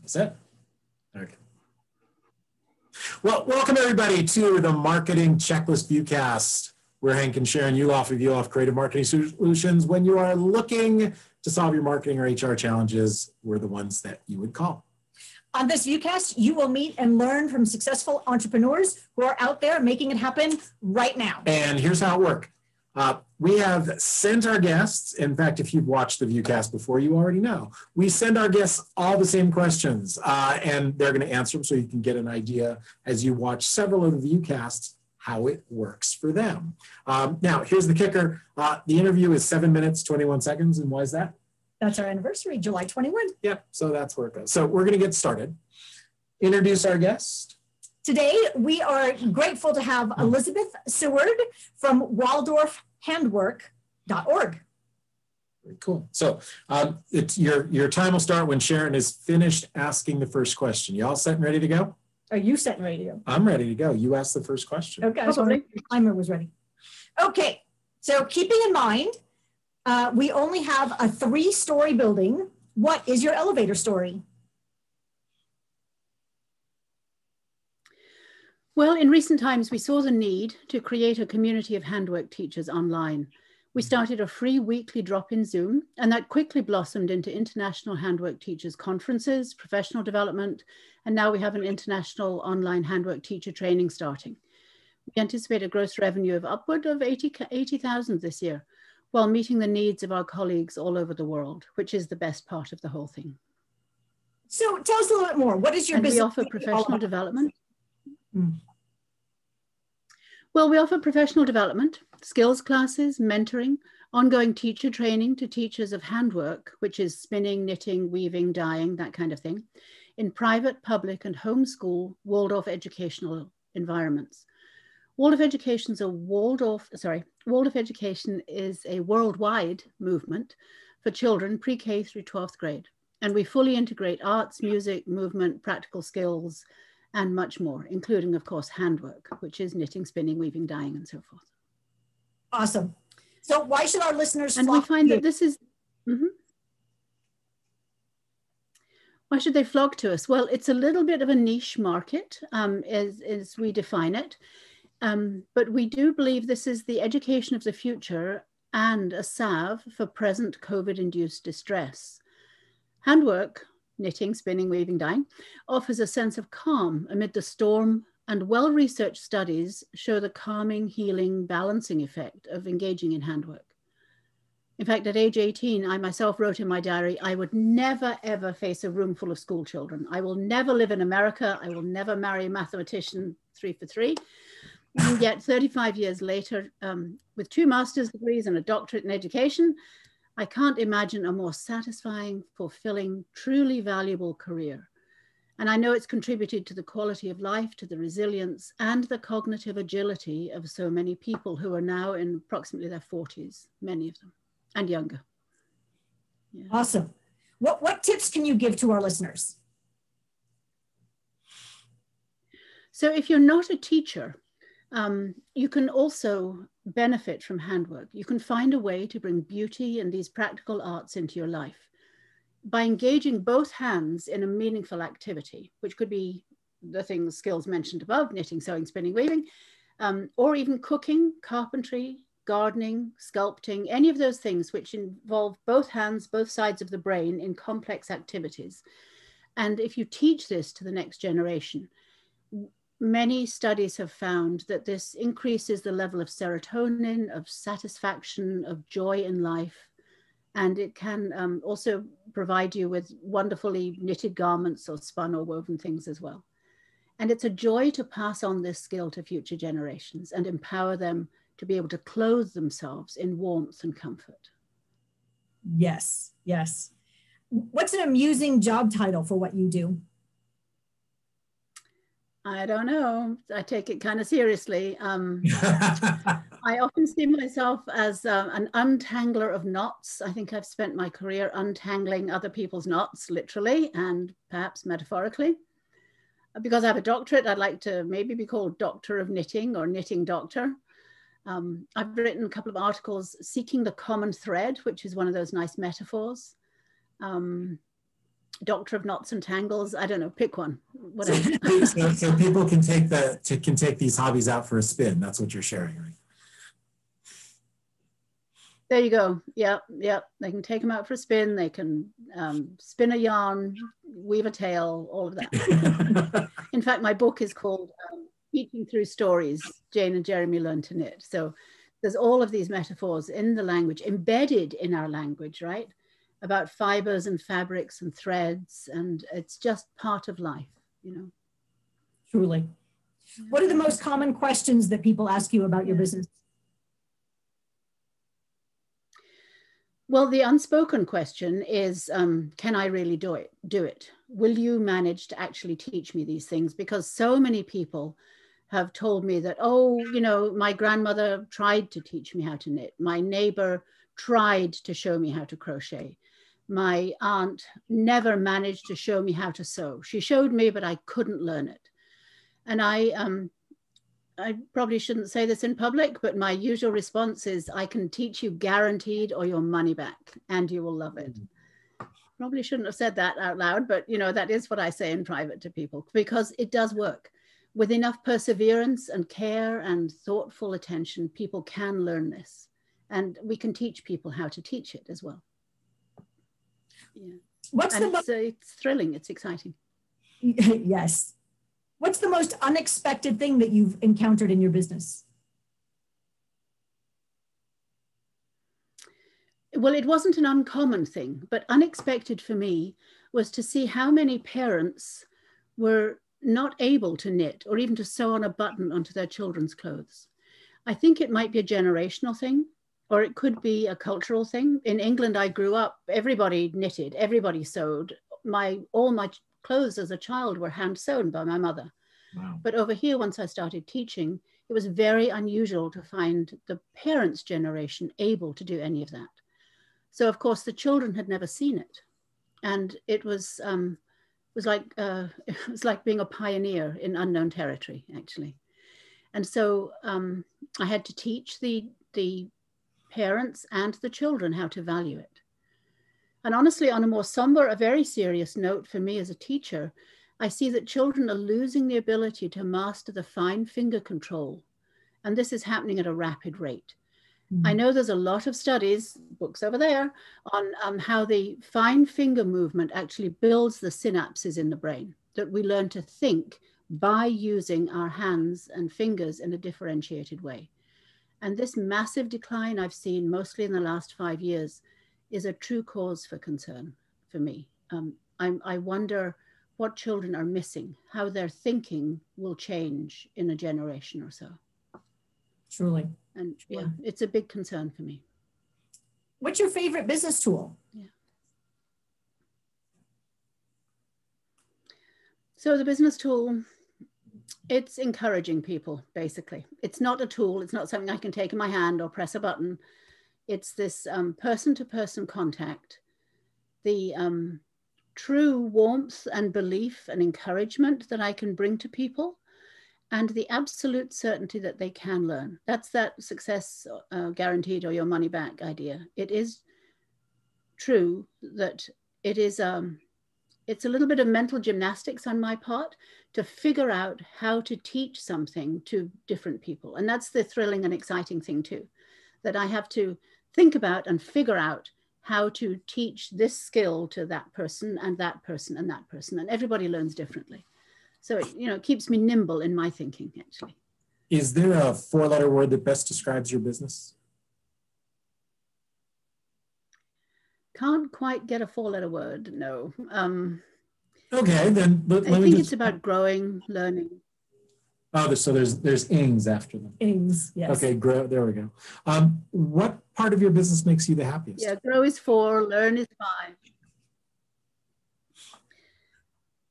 That's it. Okay. Well, welcome everybody to the Marketing Checklist Viewcast. We're Hank and Sharyn Yuloff of Yuloff Creative Marketing Solutions. When you are looking to solve your marketing or HR challenges, we're the ones that you would call. On this viewcast, you will meet and learn from successful entrepreneurs who are out there making it happen right now. And here's how it works. Uh, we have sent our guests, in fact, if you've watched the Viewcast before, you already know, we send our guests all the same questions uh, and they're going to answer them so you can get an idea as you watch several of the Viewcasts how it works for them. Um, now, here's the kicker. Uh, the interview is seven minutes, 21 seconds. And why is that? That's our anniversary, July 21. Yep, so that's where it goes. So we're going to get started. Introduce our guest. Today, we are grateful to have Elizabeth Seward from WaldorfHandwork.org. Very cool. So um, it's your, your time will start when Sharyn is finished asking the first question. You all set and ready to go? Are you set and ready to go? I'm ready to go. You asked the first question. Okay, I the timer was ready. Okay, so keeping in mind, uh, we only have a three-story building. What is your elevator story? Well, in recent times, we saw the need to create a community of handwork teachers online. We mm-hmm. started a free weekly drop in Zoom, and that quickly blossomed into international handwork teachers conferences, professional development, and now we have an international online handwork teacher training starting. We anticipate a gross revenue of upward of 80,000 80, this year, while meeting the needs of our colleagues all over the world, which is the best part of the whole thing. So tell us a little bit more. What is your and business? We offer professional development. Mm. Well, we offer professional development, skills classes, mentoring, ongoing teacher training to teachers of handwork, which is spinning, knitting, weaving, dyeing, that kind of thing, in private, public, and homeschool Waldorf educational environments. Waldorf Education is a Waldorf, sorry, Waldorf Education is a worldwide movement for children pre-K through 12th grade. And we fully integrate arts, music, movement, practical skills, and much more, including, of course, handwork, which is knitting, spinning, weaving, dyeing, and so forth. Awesome. So why should our listeners? And we find that this is. Mm -hmm. Why should they flock to us? Well, it's a little bit of a niche market, um, as, as we define it. Um, but we do believe this is the education of the future and a salve for present COVID-induced distress. Handwork knitting, spinning, weaving, dyeing, offers a sense of calm amid the storm, and well researched studies show the calming, healing, balancing effect of engaging in handwork. In fact, at age 18, I myself wrote in my diary, I would never ever face a room full of school children. I will never live in America. I will never marry a mathematician three for three. And yet 35 years later, um, with two master's degrees and a doctorate in education, I can't imagine a more satisfying, fulfilling, truly valuable career. And I know it's contributed to the quality of life, to the resilience, and the cognitive agility of so many people who are now in approximately their 40s, many of them, and younger. Yeah. Awesome. What, what tips can you give to our listeners? So, if you're not a teacher, um, you can also benefit from handwork. You can find a way to bring beauty and these practical arts into your life by engaging both hands in a meaningful activity, which could be the things, skills mentioned above, knitting, sewing, spinning, weaving, um, or even cooking, carpentry, gardening, sculpting, any of those things which involve both hands, both sides of the brain in complex activities. And if you teach this to the next generation, many studies have found that this increases the level of serotonin, of satisfaction, of joy in life. And it can um, also provide you with wonderfully knitted garments or spun or woven things as well. And it's a joy to pass on this skill to future generations and empower them to be able to clothe themselves in warmth and comfort. Yes, yes. What's an amusing job title for what you do? I don't know. I take it kind of seriously. Um, I often see myself as uh, an untangler of knots. I think I've spent my career untangling other people's knots, literally and perhaps metaphorically. Because I have a doctorate, I'd like to maybe be called Doctor of Knitting or Knitting Doctor. Um, I've written a couple of articles seeking the common thread, which is one of those nice metaphors. Um, Doctor of Knots and Tangles. I don't know, pick one. Whatever. so, so people can take the to, can take these hobbies out for a spin. That's what you're sharing, right? There you go. Yep, yep. They can take them out for a spin. They can um, spin a yarn, weave a tale, all of that. In fact, my book is called um, Teaching Through Stories. Jane and Jeremy learn to knit. So there's all of these metaphors in the language, embedded in our language, right? About fibers and fabrics and threads, and it's just part of life, you know. Truly. What are the most common questions that people ask you about your business? Well, the unspoken question is, um, can I really do it? Do it? Will you manage to actually teach me these things? Because so many people have told me that, oh, you know, my grandmother tried to teach me how to knit. My neighbor tried to show me how to crochet. My aunt never managed to show me how to sew. She showed me, but I couldn't learn it. And I um, I probably shouldn't say this in public, but my usual response is I can teach you guaranteed or your money back and you will love it. Probably shouldn't have said that out loud, but you know, that is what I say in private to people because it does work. With enough perseverance and care and thoughtful attention, people can learn this. And we can teach people how to teach it as well. Yeah. What's and the it's, uh, it's thrilling, it's exciting. yes. What's the most unexpected thing that you've encountered in your business? Well, it wasn't an uncommon thing, but unexpected for me was to see how many parents were not able to knit or even to sew on a button onto their children's clothes. I think it might be a generational thing, or it could be a cultural thing. In England, I grew up, everybody knitted, everybody sewed. My all my clothes as a child were hand sewn by my mother. Wow. But over here, once I started teaching, it was very unusual to find the parents' generation able to do any of that. So of course, the children had never seen it, and it was um, was like uh, it was like being a pioneer in unknown territory, actually. And so um, I had to teach the the parents and the children how to value it. And honestly, on a more somber, a very serious note for me as a teacher, I see that children are losing the ability to master the fine finger control. And this is happening at a rapid rate. Mm-hmm. I know there's a lot of studies, books over there, on um, how the fine finger movement actually builds the synapses in the brain, that we learn to think by using our hands and fingers in a differentiated way. And this massive decline I've seen mostly in the last five years is a true cause for concern for me. Um, I, I wonder what children are missing, how their thinking will change in a generation or so. Truly. And yeah, it's a big concern for me. What's your favorite business tool? Yeah. So the business tool, it's encouraging people, basically. It's not a tool. It's not something I can take in my hand or press a button it's this person to person contact, the um, true warmth and belief and encouragement that I can bring to people, and the absolute certainty that they can learn. That's that success uh, guaranteed or your money back idea. It is true that it is um, it's a little bit of mental gymnastics on my part to figure out how to teach something to different people and that's the thrilling and exciting thing too that i have to think about and figure out how to teach this skill to that person and that person and that person. And everybody learns differently. So it, you know, it keeps me nimble in my thinking, actually. Is there a four letter word that best describes your business? Can't quite get a four letter word, no. Um, okay, then let, I think just... it's about growing, learning. Oh, so there's there's ings after them. Ings, yes. Okay, grow. There we go. Um, what part of your business makes you the happiest? Yeah, grow is four, learn is five.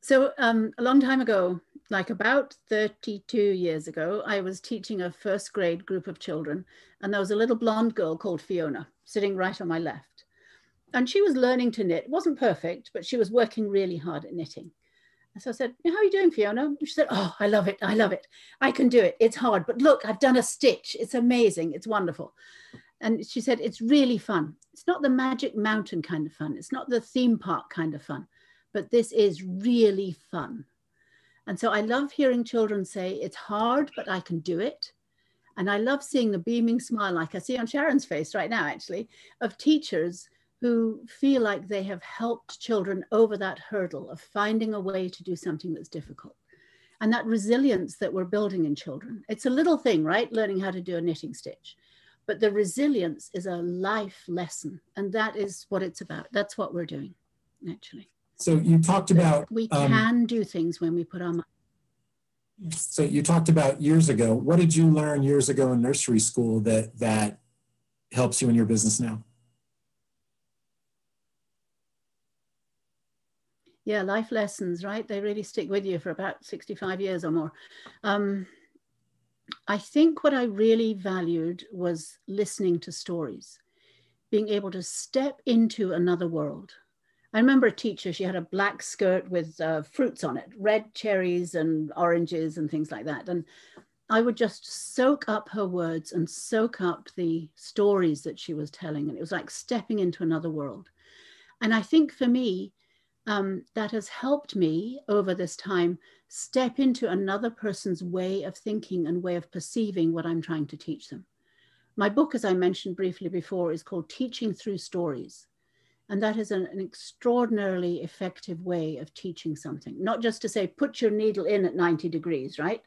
So um, a long time ago, like about 32 years ago, I was teaching a first grade group of children, and there was a little blonde girl called Fiona sitting right on my left. And she was learning to knit. It wasn't perfect, but she was working really hard at knitting. And So I said, How are you doing, Fiona? And she said, Oh, I love it. I love it. I can do it. It's hard, but look, I've done a stitch. It's amazing. It's wonderful. And she said, It's really fun. It's not the magic mountain kind of fun. It's not the theme park kind of fun, but this is really fun. And so I love hearing children say, it's hard, but I can do it. And I love seeing the beaming smile, like I see on Sharyn's face right now, actually, of teachers who feel like they have helped children over that hurdle of finding a way to do something that's difficult. And that resilience that we're building in children. It's a little thing, right? Learning how to do a knitting stitch. But the resilience is a life lesson. And that is what it's about. That's what we're doing, actually. So you talked about we um, can do things when we put our mind. So you talked about years ago. What did you learn years ago in nursery school that that helps you in your business now? Yeah life lessons right? They really stick with you for about 65 years or more. Um, i think what i really valued was listening to stories being able to step into another world. I remember a teacher she had a black skirt with uh, fruits on it red cherries and oranges and things like that. And i would just soak up her words and soak up the stories that she was telling. And it was like stepping into another world. And i think for me um, that has helped me over this time step into another person's way of thinking and way of perceiving what I'm trying to teach them. My book, as I mentioned briefly before, is called Teaching Through Stories. And that is an, an, extraordinarily effective way of teaching something, not just to say, put your needle in at 90 degrees, right?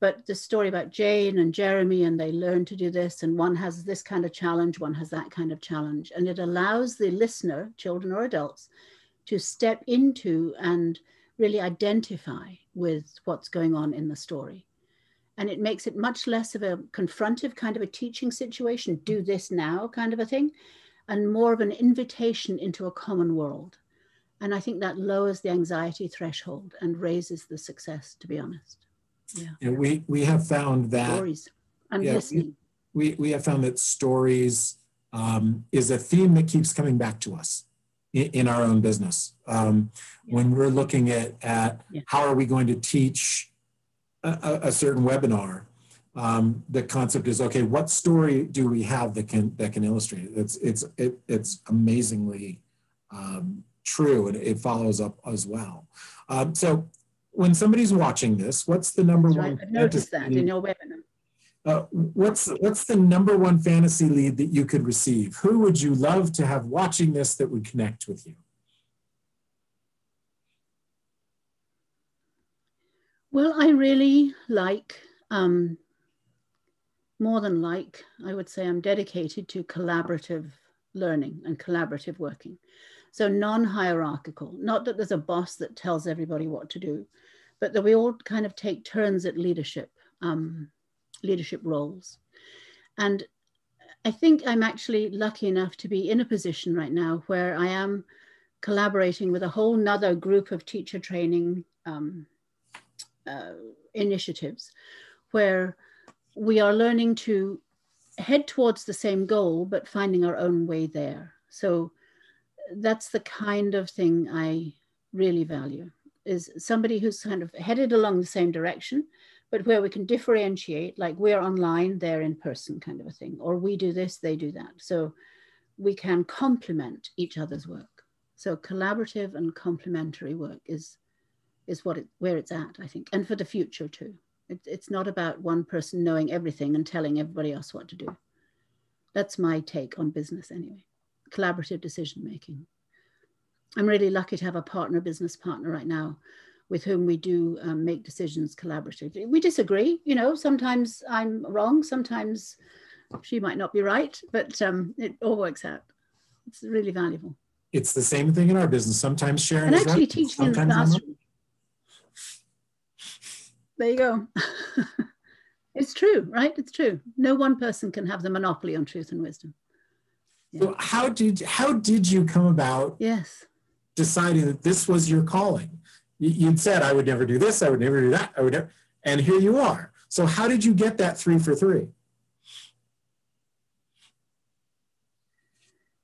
But the story about Jane and Jeremy, and they learn to do this, and one has this kind of challenge, one has that kind of challenge. And it allows the listener, children or adults, to step into and really identify with what's going on in the story. And it makes it much less of a confrontive kind of a teaching situation, do this now kind of a thing, and more of an invitation into a common world. And I think that lowers the anxiety threshold and raises the success, to be honest. Yeah. And we, we have found that stories and yeah, listening. We, we have found that stories um, is a theme that keeps coming back to us in, our own business. Um. When we're looking at, at how are we going to teach a, a certain webinar, um, the concept is okay. What story do we have that can that can illustrate it? It's it's it, it's amazingly um, true, and it follows up as well. Um, so when somebody's watching this, what's the number That's one? Right. I've noticed that in your webinar. Uh, what's what's the number one fantasy lead that you could receive? Who would you love to have watching this that would connect with you? Well, I really like, um, more than like, I would say I'm dedicated to collaborative learning and collaborative working. So non-hierarchical, not that there's a boss that tells everybody what to do, but that we all kind of take turns at leadership. Um, leadership roles. And I think I'm actually lucky enough to be in a position right now where I am collaborating with a whole nother group of teacher training um, uh, initiatives where we are learning to head towards the same goal, but finding our own way there. So that's the kind of thing I really value is somebody who's kind of headed along the same direction, but where we can differentiate, like we're online, they're in person kind of a thing, or we do this, they do that. So we can complement each other's work. So collaborative and complementary work is is what it, where it's at, I think, and for the future too. It, it's not about one person knowing everything and telling everybody else what to do. That's my take on business anyway. Collaborative decision making. I'm really lucky to have a partner, business partner right now with whom we do um, make decisions collaboratively. We disagree, you know, sometimes I'm wrong, sometimes she might not be right, but um, it all works out. It's really valuable. It's the same thing in our business. Sometimes Sharyn and is actually right, teaching in the classroom. There you go. it's true, right? It's true. No one person can have the monopoly on truth and wisdom. Yeah. So how did how did you come about? Yes. Deciding that this was your calling you'd said I would never do this, I would never do that, I would never, and here you are. So how did you get that three for three?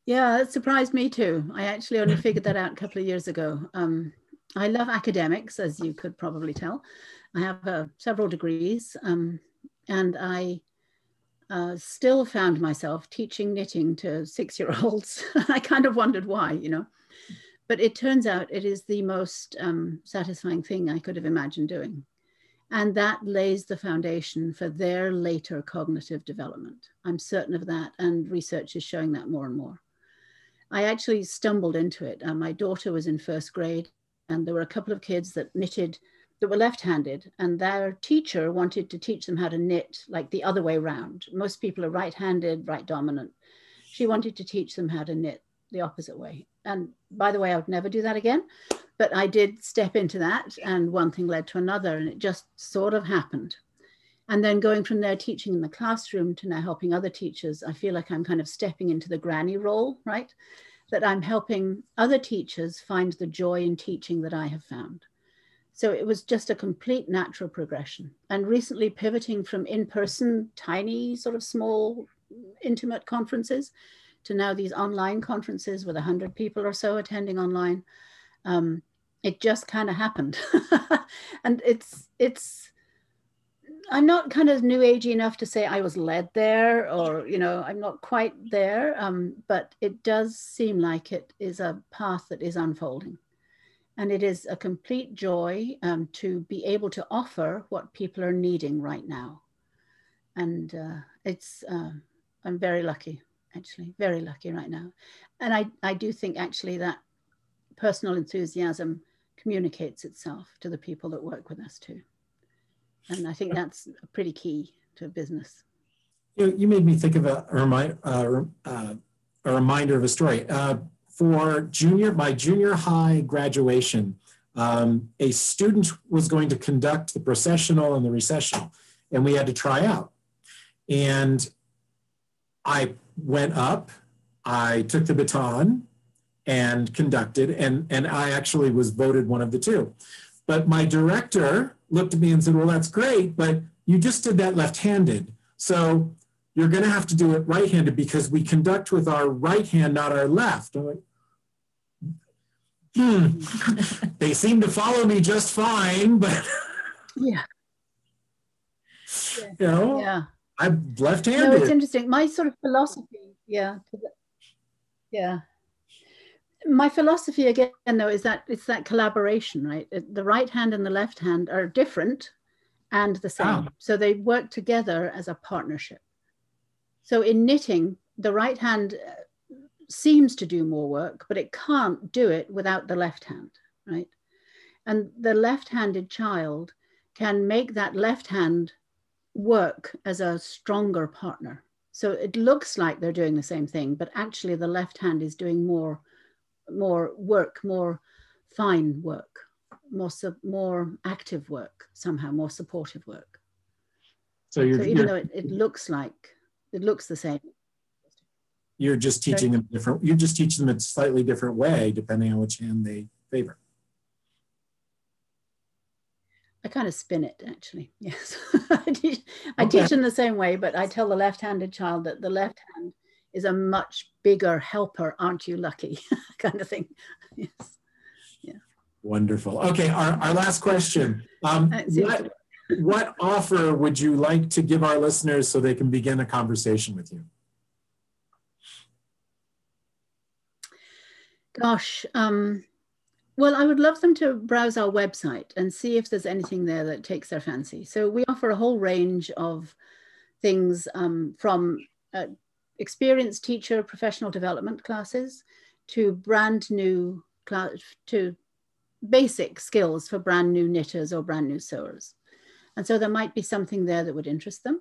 Yeah, it surprised me too. I actually only figured that out a couple of years ago. Um, I love academics, as you could probably tell. I have uh, several degrees, um, and I uh, still found myself teaching knitting to six-year-olds. I kind of wondered why, you know. But it turns out it is the most um, satisfying thing I could have imagined doing. And that lays the foundation for their later cognitive development. I'm certain of that, and research is showing that more and more. I actually stumbled into it. Uh, my daughter was in first grade, and there were a couple of kids that knitted that were left-handed and their teacher wanted to teach them how to knit like the other way around. Most people are right-handed, right dominant. She wanted to teach them how to knit the opposite way. And by the way, I would never do that again, but I did step into that and one thing led to another and it just sort of happened. And then going from there, teaching in the classroom to now helping other teachers, I feel like I'm kind of stepping into the granny role, right? That I'm helping other teachers find the joy in teaching that I have found. So it was just a complete natural progression. And recently pivoting from in person, tiny, sort of small, intimate conferences to now these online conferences with 100 people or so attending online. Um, it just kind of happened. and it's, it's, I'm not kind of new agey enough to say I was led there or, you know, I'm not quite there. Um, but it does seem like it is a path that is unfolding. And it is a complete joy um, to be able to offer what people are needing right now. And uh, it's, uh, I'm very lucky, actually, very lucky right now. And I, I do think actually that personal enthusiasm communicates itself to the people that work with us too. And I think that's pretty key to business. You, know, you made me think of a, a, remind, uh, uh, a reminder of a story. Uh, for junior, my junior high graduation, um, a student was going to conduct the processional and the recessional, and we had to try out. And I went up, I took the baton and conducted, and, and I actually was voted one of the two. But my director looked at me and said, Well, that's great, but you just did that left handed. So you're going to have to do it right handed because we conduct with our right hand, not our left. I'm like, hmm, they seem to follow me just fine, but yeah. you know, yeah. I'm left handed. No, it's interesting. My sort of philosophy, yeah. Yeah. My philosophy again, though, is that it's that collaboration, right? The right hand and the left hand are different and the same. Oh. So they work together as a partnership. So in knitting, the right hand uh, seems to do more work, but it can't do it without the left hand, right? And the left handed child can make that left hand work as a stronger partner. So it looks like they're doing the same thing, but actually the left hand is doing more, more work, more fine work, more, more active work, somehow more supportive work. So, so even you're, though it, it looks like it looks the same. You're just teaching Sorry? them different. You're just teaching them a slightly different way depending on which hand they favor. I kind of spin it actually. Yes, I, teach, I okay. teach in the same way, but I tell the left-handed child that the left hand is a much bigger helper. Aren't you lucky? kind of thing. Yes. Yeah. Wonderful. Okay, our, our last question. Um, what, what offer would you like to give our listeners so they can begin a conversation with you? Gosh, um, well, I would love them to browse our website and see if there's anything there that takes their fancy. So we offer a whole range of things um, from uh, experienced teacher professional development classes to brand new class to basic skills for brand new knitters or brand new sewers. And so there might be something there that would interest them.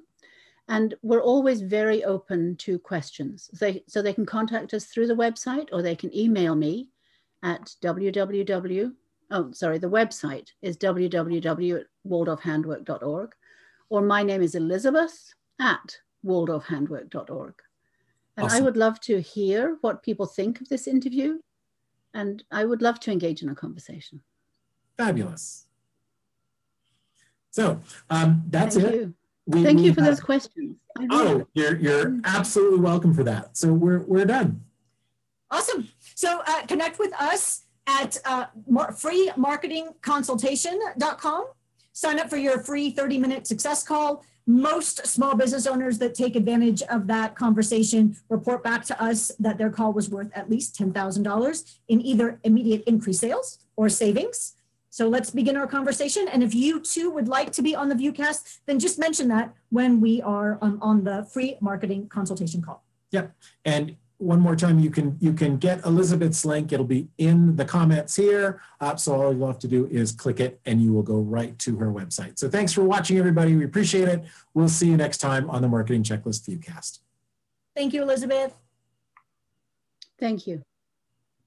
And we're always very open to questions. They, so they can contact us through the website or they can email me at www. Oh, sorry, the website is www.waldorfhandwork.org or my name is Elizabeth at waldorfhandwork.org. And awesome. I would love to hear what people think of this interview. And I would love to engage in a conversation. Fabulous. So um, that's Thank it. You. We, Thank we you for have, those questions. Oh, you're, you're absolutely welcome for that. So we're, we're done. Awesome. So uh, connect with us at uh, freemarketingconsultation.com. Sign up for your free 30 minute success call. Most small business owners that take advantage of that conversation report back to us that their call was worth at least $10,000 in either immediate increased sales or savings. So let's begin our conversation. And if you too would like to be on the Viewcast, then just mention that when we are um, on the free marketing consultation call. Yep. And one more time, you can you can get Elizabeth's link. It'll be in the comments here. Uh, so all you'll have to do is click it and you will go right to her website. So thanks for watching, everybody. We appreciate it. We'll see you next time on the Marketing Checklist Viewcast. Thank you, Elizabeth. Thank you.